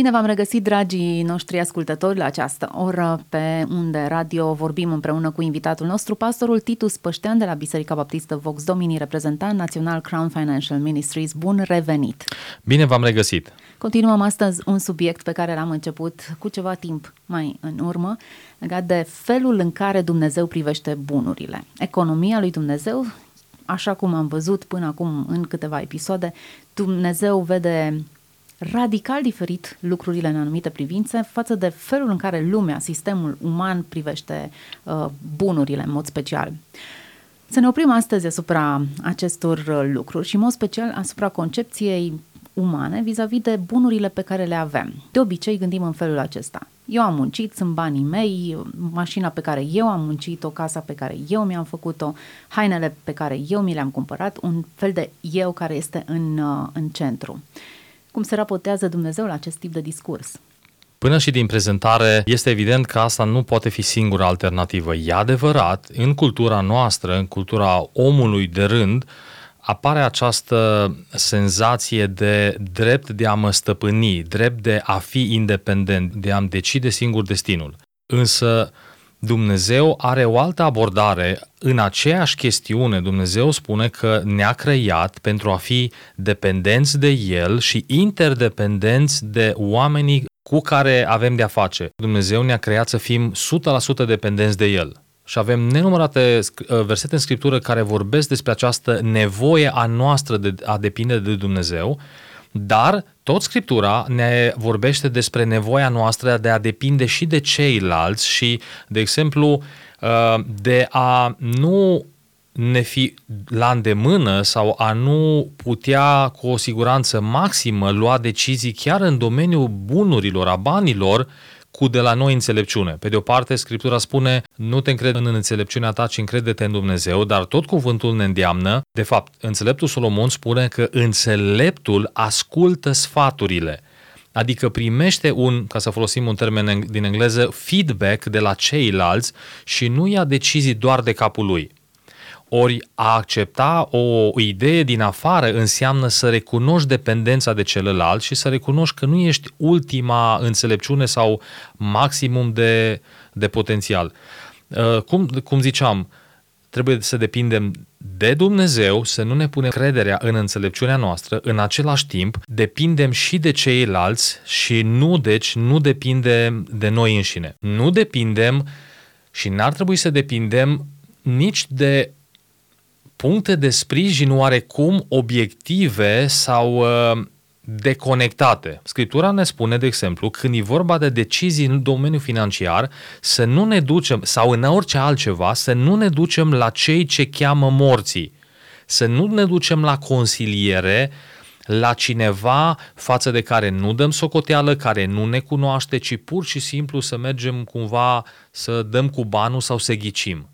Bine v-am regăsit, dragii noștri ascultători, la această oră pe unde radio vorbim împreună cu invitatul nostru, pastorul Titus Păștean de la Biserica Baptistă Vox Domini, reprezentant național Crown Financial Ministries. Bun revenit! Bine v-am regăsit! Continuăm astăzi un subiect pe care l-am început cu ceva timp mai în urmă, legat de felul în care Dumnezeu privește bunurile. Economia lui Dumnezeu, așa cum am văzut până acum în câteva episoade, Dumnezeu vede radical diferit lucrurile în anumite privințe față de felul în care lumea, sistemul uman privește uh, bunurile în mod special. Să ne oprim astăzi asupra acestor uh, lucruri și în mod special asupra concepției umane vis-a-vis de bunurile pe care le avem. De obicei gândim în felul acesta. Eu am muncit, sunt banii mei, mașina pe care eu am muncit-o, casa pe care eu mi-am făcut-o, hainele pe care eu mi le-am cumpărat, un fel de eu care este în, uh, în centru. Cum se raportează Dumnezeu la acest tip de discurs? Până și din prezentare, este evident că asta nu poate fi singura alternativă. E adevărat, în cultura noastră, în cultura omului de rând, apare această senzație de drept de a mă stăpâni, drept de a fi independent, de a-mi decide singur destinul. Însă Dumnezeu are o altă abordare în aceeași chestiune. Dumnezeu spune că ne-a creat pentru a fi dependenți de El și interdependenți de oamenii cu care avem de-a face. Dumnezeu ne-a creat să fim 100% dependenți de El. Și avem nenumărate uh, versete în Scriptură care vorbesc despre această nevoie a noastră de a depinde de Dumnezeu, dar tot Scriptura ne vorbește despre nevoia noastră de a depinde și de ceilalți și, de exemplu, uh, de a nu ne fi la îndemână sau a nu putea cu o siguranță maximă lua decizii chiar în domeniul bunurilor, a banilor, cu de la noi înțelepciune. Pe de o parte, Scriptura spune, nu te încrede în înțelepciunea ta, ci încrede-te în Dumnezeu, dar tot cuvântul ne îndeamnă, de fapt, înțeleptul Solomon spune că înțeleptul ascultă sfaturile. Adică primește un, ca să folosim un termen din engleză, feedback de la ceilalți și nu ia decizii doar de capul lui. Ori a accepta o idee din afară înseamnă să recunoști dependența de celălalt și să recunoști că nu ești ultima înțelepciune sau maximum de, de potențial. Uh, cum, cum ziceam, trebuie să depindem de Dumnezeu, să nu ne punem crederea în înțelepciunea noastră, în același timp depindem și de ceilalți și nu, deci, nu depindem de noi înșine. Nu depindem și n-ar trebui să depindem nici de puncte de sprijin oarecum obiective sau uh, deconectate. Scriptura ne spune, de exemplu, când e vorba de decizii în domeniul financiar, să nu ne ducem, sau în orice altceva, să nu ne ducem la cei ce cheamă morții, să nu ne ducem la consiliere, la cineva față de care nu dăm socoteală, care nu ne cunoaște, ci pur și simplu să mergem cumva să dăm cu banul sau să ghicim.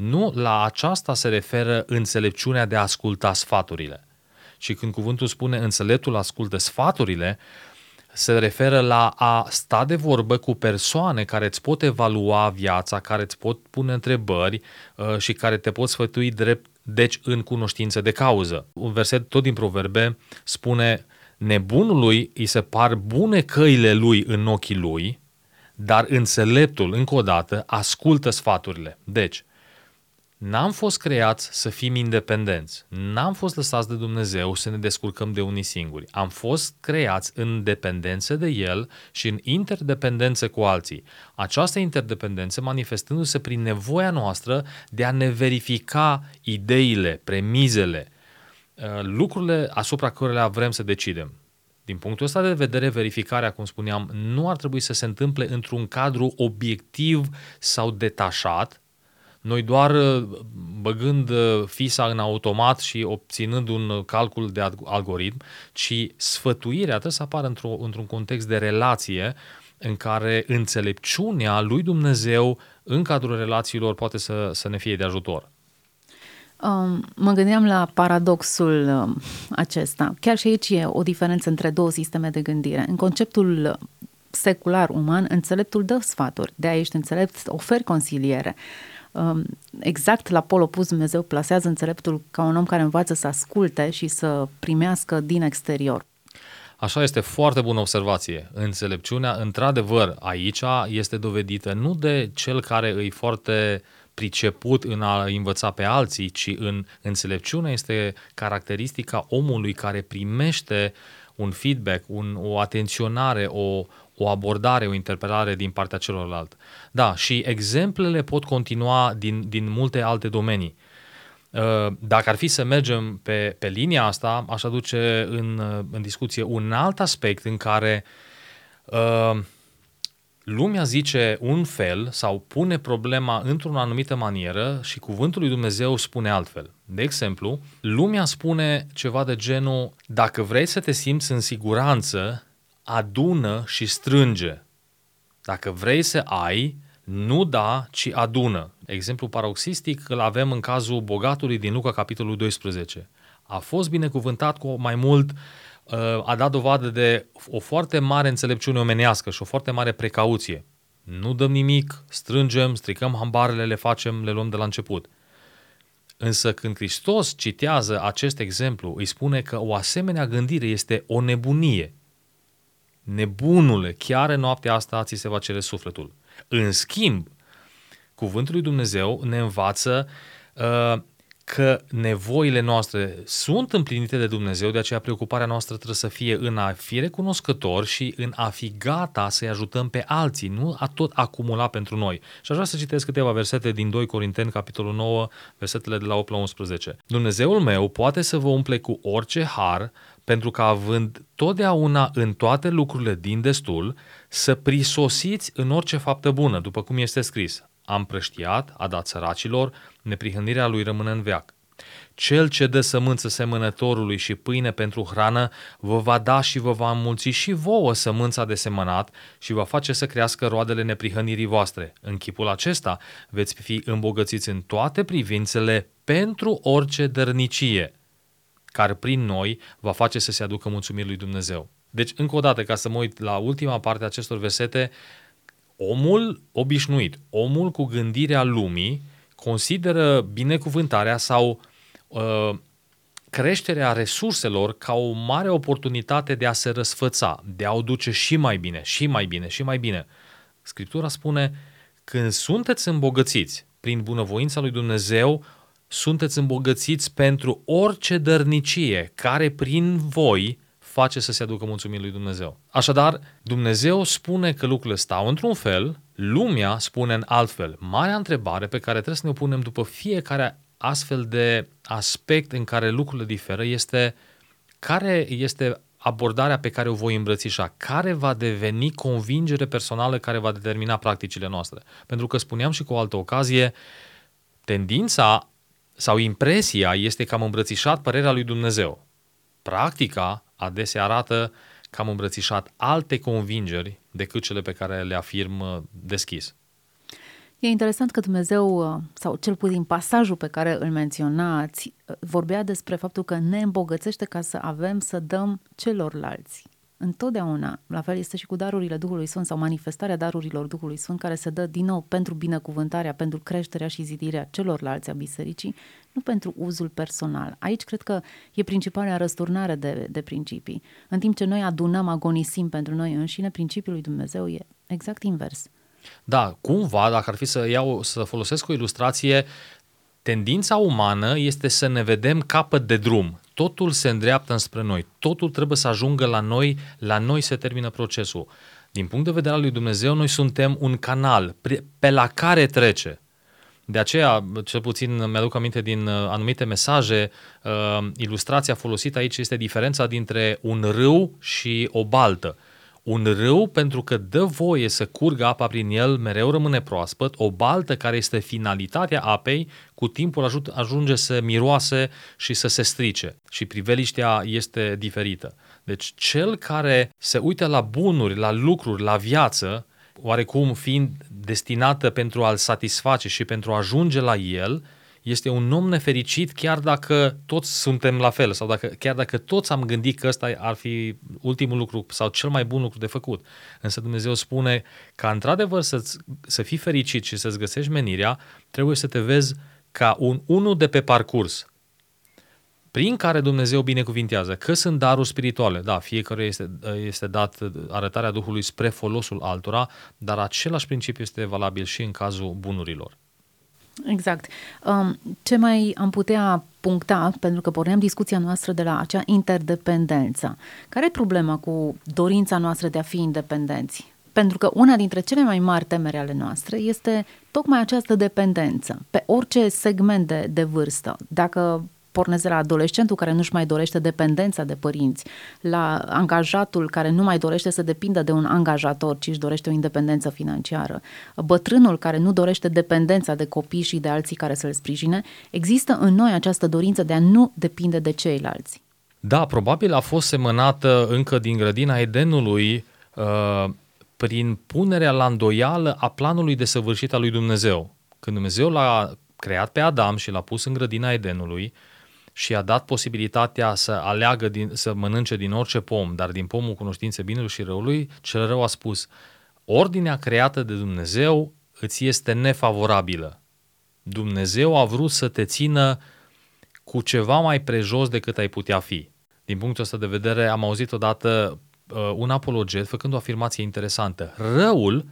Nu la aceasta se referă înțelepciunea de a asculta sfaturile. Și când cuvântul spune înțeleptul ascultă sfaturile, se referă la a sta de vorbă cu persoane care îți pot evalua viața, care îți pot pune întrebări uh, și care te pot sfătui drept, deci în cunoștință de cauză. Un verset tot din proverbe spune nebunului îi se par bune căile lui în ochii lui, dar înțeleptul, încă o dată, ascultă sfaturile. Deci, N-am fost creați să fim independenți. N-am fost lăsați de Dumnezeu să ne descurcăm de unii singuri. Am fost creați în dependență de El și în interdependență cu alții. Această interdependență manifestându-se prin nevoia noastră de a ne verifica ideile, premizele, uh, lucrurile asupra cărora vrem să decidem. Din punctul ăsta de vedere, verificarea, cum spuneam, nu ar trebui să se întâmple într-un cadru obiectiv sau detașat, noi doar uh, băgând uh, FISA în automat și obținând un calcul de algoritm, ci sfătuirea trebuie să apară într într-un context de relație în care înțelepciunea lui Dumnezeu în cadrul relațiilor poate să, să ne fie de ajutor. Um, mă gândeam la paradoxul um, acesta. Chiar și aici e o diferență între două sisteme de gândire. În conceptul secular uman, înțeleptul dă sfaturi, de-aia ești înțelept, oferi consiliere. Um, exact la pol opus Dumnezeu plasează înțeleptul ca un om care învață să asculte și să primească din exterior. Așa este foarte bună observație. Înțelepciunea, într-adevăr, aici este dovedită nu de cel care îi foarte priceput în a învăța pe alții, ci în înțelepciune este caracteristica omului care primește un feedback, un, o atenționare, o, o abordare, o interpelare din partea celorlalți. Da, și exemplele pot continua din, din multe alte domenii. Uh, dacă ar fi să mergem pe, pe linia asta, aș aduce în, uh, în discuție un alt aspect în care uh, lumea zice un fel sau pune problema într-o anumită manieră și cuvântul lui Dumnezeu spune altfel. De exemplu, lumea spune ceva de genul, dacă vrei să te simți în siguranță, adună și strânge. Dacă vrei să ai, nu da, ci adună. Exemplu paroxistic îl avem în cazul bogatului din Luca, capitolul 12. A fost binecuvântat cu mai mult, uh, a dat dovadă de o foarte mare înțelepciune omenească și o foarte mare precauție. Nu dăm nimic, strângem, stricăm hambarele, le facem, le luăm de la început. Însă când Hristos citează acest exemplu, îi spune că o asemenea gândire este o nebunie. Nebunule, chiar în noaptea asta ți se va cere sufletul. În schimb, cuvântul lui Dumnezeu ne învață uh, că nevoile noastre sunt împlinite de Dumnezeu, de aceea preocuparea noastră trebuie să fie în a fi recunoscător și în a fi gata să-i ajutăm pe alții, nu a tot acumula pentru noi. Și aș vrea să citesc câteva versete din 2 Corinteni, capitolul 9, versetele de la 8 la 11. Dumnezeul meu poate să vă umple cu orice har, pentru că având totdeauna în toate lucrurile din destul, să prisosiți în orice faptă bună, după cum este scris. Am prăștiat, a dat săracilor, neprihănirea lui rămâne în veac. Cel ce dă sămânță semănătorului și pâine pentru hrană, vă va da și vă va înmulți și vouă sămânța de semănat și va face să crească roadele neprihănirii voastre. În chipul acesta veți fi îmbogățiți în toate privințele pentru orice dărnicie, care prin noi va face să se aducă mulțumiri lui Dumnezeu. Deci, încă o dată, ca să mă uit la ultima parte a acestor versete, omul obișnuit, omul cu gândirea lumii, consideră binecuvântarea sau uh, creșterea resurselor ca o mare oportunitate de a se răsfăța, de a o duce și mai bine, și mai bine, și mai bine. Scriptura spune, când sunteți îmbogățiți prin bunăvoința lui Dumnezeu, sunteți îmbogățiți pentru orice dărnicie care prin voi face să se aducă mulțumiri lui Dumnezeu. Așadar, Dumnezeu spune că lucrurile stau într-un fel, lumea spune în altfel. Marea întrebare pe care trebuie să ne o punem după fiecare astfel de aspect în care lucrurile diferă este care este abordarea pe care o voi îmbrățișa, care va deveni convingere personală care va determina practicile noastre. Pentru că spuneam și cu o altă ocazie, tendința sau impresia este că am îmbrățișat părerea lui Dumnezeu. Practica adesea arată că am îmbrățișat alte convingeri decât cele pe care le afirm deschis. E interesant că Dumnezeu, sau cel puțin pasajul pe care îl menționați, vorbea despre faptul că ne îmbogățește ca să avem să dăm celorlalți. Întotdeauna, la fel este și cu darurile Duhului Sfânt sau manifestarea darurilor Duhului Sfânt care se dă din nou pentru binecuvântarea, pentru creșterea și zidirea celorlalți a bisericii, nu pentru uzul personal. Aici cred că e principala răsturnare de, de principii. În timp ce noi adunăm, agonisim pentru noi înșine, principiul lui Dumnezeu e exact invers. Da, cumva, dacă ar fi să iau, să folosesc o ilustrație, tendința umană este să ne vedem capăt de drum. Totul se îndreaptă înspre noi. Totul trebuie să ajungă la noi, la noi se termină procesul. Din punct de vedere al lui Dumnezeu, noi suntem un canal pe la care trece. De aceea, cel puțin mi-aduc aminte din uh, anumite mesaje, uh, ilustrația folosită aici este diferența dintre un râu și o baltă. Un râu, pentru că dă voie să curgă apa prin el, mereu rămâne proaspăt. O baltă, care este finalitatea apei, cu timpul ajunge să miroase și să se strice. Și priveliștea este diferită. Deci cel care se uită la bunuri, la lucruri, la viață, oarecum fiind destinată pentru a-l satisface și pentru a ajunge la el, este un om nefericit chiar dacă toți suntem la fel sau dacă, chiar dacă toți am gândit că ăsta ar fi ultimul lucru sau cel mai bun lucru de făcut. Însă Dumnezeu spune că într-adevăr să, să fii fericit și să-ți găsești menirea, trebuie să te vezi ca un unul de pe parcurs, prin care Dumnezeu binecuvintează, că sunt daruri spirituale, da, fiecare este, este dat arătarea Duhului spre folosul altora, dar același principiu este valabil și în cazul bunurilor. Exact. Um, ce mai am putea puncta, pentru că porneam discuția noastră de la acea interdependență. Care e problema cu dorința noastră de a fi independenți? Pentru că una dintre cele mai mari temere ale noastre este tocmai această dependență pe orice segment de, de vârstă. Dacă pornesc de la adolescentul care nu-și mai dorește dependența de părinți, la angajatul care nu mai dorește să depindă de un angajator, ci își dorește o independență financiară, bătrânul care nu dorește dependența de copii și de alții care să-l sprijine, există în noi această dorință de a nu depinde de ceilalți. Da, probabil a fost semănată încă din grădina Edenului uh, prin punerea la îndoială a planului de săvârșit al lui Dumnezeu. Când Dumnezeu l-a creat pe Adam și l-a pus în grădina Edenului, și a dat posibilitatea să aleagă, din, să mănânce din orice pom, dar din pomul cunoștinței binelui și răului, cel rău a spus, ordinea creată de Dumnezeu îți este nefavorabilă. Dumnezeu a vrut să te țină cu ceva mai prejos decât ai putea fi. Din punctul ăsta de vedere, am auzit odată uh, un apologet făcând o afirmație interesantă. Răul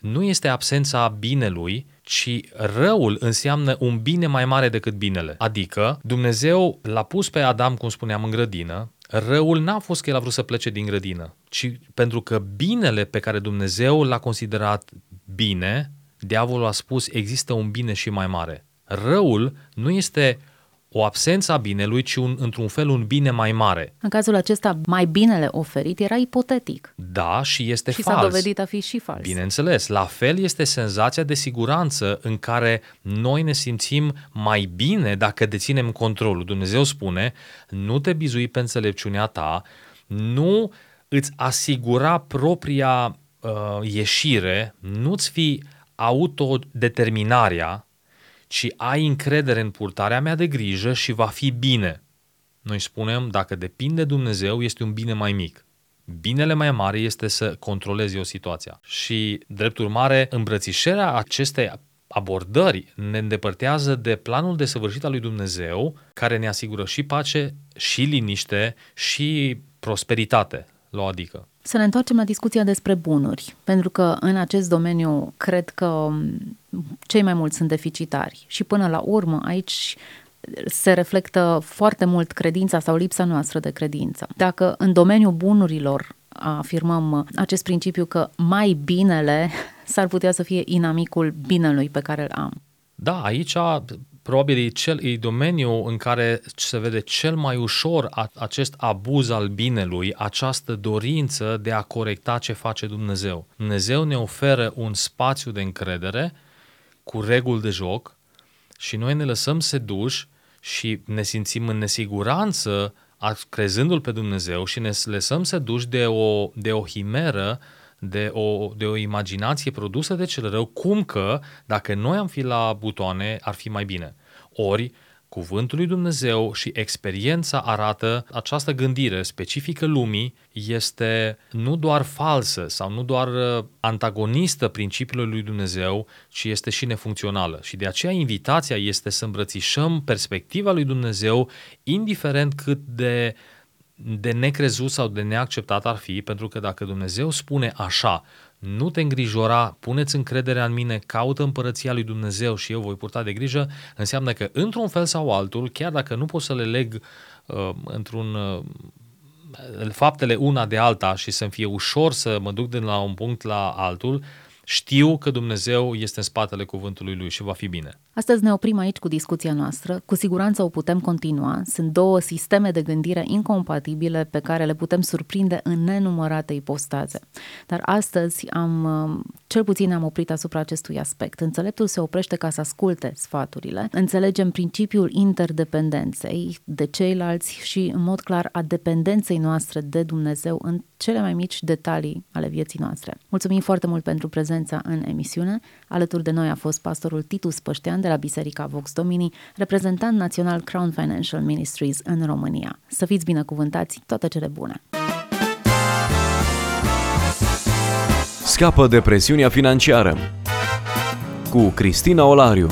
nu este absența binelui, ci răul înseamnă un bine mai mare decât binele. Adică Dumnezeu l-a pus pe Adam, cum spuneam, în grădină, răul n-a fost că el a vrut să plece din grădină, ci pentru că binele pe care Dumnezeu l-a considerat bine, diavolul a spus există un bine și mai mare. Răul nu este o absență a binelui, ci un, într-un fel un bine mai mare. În cazul acesta, mai binele oferit era ipotetic. Da, și este și fals. Și s-a dovedit a fi și fals. Bineînțeles. La fel este senzația de siguranță în care noi ne simțim mai bine dacă deținem controlul. Dumnezeu spune, nu te bizui pe înțelepciunea ta, nu îți asigura propria uh, ieșire, nu-ți fi autodeterminarea, ci ai încredere în purtarea mea de grijă și va fi bine. Noi spunem, dacă depinde Dumnezeu, este un bine mai mic. Binele mai mare este să controlezi o situație. Și, drept urmare, îmbrățișarea acestei abordări ne îndepărtează de planul de săvârșit al lui Dumnezeu, care ne asigură și pace, și liniște, și prosperitate, la adică. Să ne întoarcem la discuția despre bunuri, pentru că în acest domeniu cred că cei mai mulți sunt deficitari și până la urmă aici se reflectă foarte mult credința sau lipsa noastră de credință. Dacă în domeniul bunurilor afirmăm acest principiu că mai binele s-ar putea să fie inamicul binelui pe care îl am. Da, aici probabil e, cel, e domeniul în care se vede cel mai ușor a, acest abuz al binelui, această dorință de a corecta ce face Dumnezeu. Dumnezeu ne oferă un spațiu de încredere cu reguli de joc și noi ne lăsăm seduși și ne simțim în nesiguranță crezându-L pe Dumnezeu și ne lăsăm seduși de o, de o himeră de o, de o imaginație produsă de cel rău, cum că dacă noi am fi la butoane, ar fi mai bine. Ori, Cuvântul lui Dumnezeu și experiența arată această gândire specifică lumii este nu doar falsă sau nu doar uh, antagonistă principiului lui Dumnezeu, ci este și nefuncțională. Și de aceea invitația este să îmbrățișăm perspectiva lui Dumnezeu, indiferent cât de de necrezut sau de neacceptat ar fi, pentru că dacă Dumnezeu spune așa, nu te îngrijora, puneți încrederea în mine, caută împărăția lui Dumnezeu și eu voi purta de grijă, înseamnă că într-un fel sau altul, chiar dacă nu pot să le leg uh, într-un uh, faptele una de alta și să-mi fie ușor să mă duc de la un punct la altul, știu că Dumnezeu este în spatele cuvântului lui și va fi bine. Astăzi ne oprim aici cu discuția noastră. Cu siguranță o putem continua. Sunt două sisteme de gândire incompatibile pe care le putem surprinde în nenumărate ipostaze. Dar astăzi am uh, cel puțin ne-am oprit asupra acestui aspect. Înțeleptul se oprește ca să asculte sfaturile. Înțelegem principiul interdependenței de ceilalți și, în mod clar, a dependenței noastre de Dumnezeu în cele mai mici detalii ale vieții noastre. Mulțumim foarte mult pentru prezența în emisiune. Alături de noi a fost pastorul Titus Păștean de la Biserica Vox Domini, reprezentant național Crown Financial Ministries în România. Să fiți binecuvântați, toate cele bune! Scapă de presiunea financiară cu Cristina Olariu.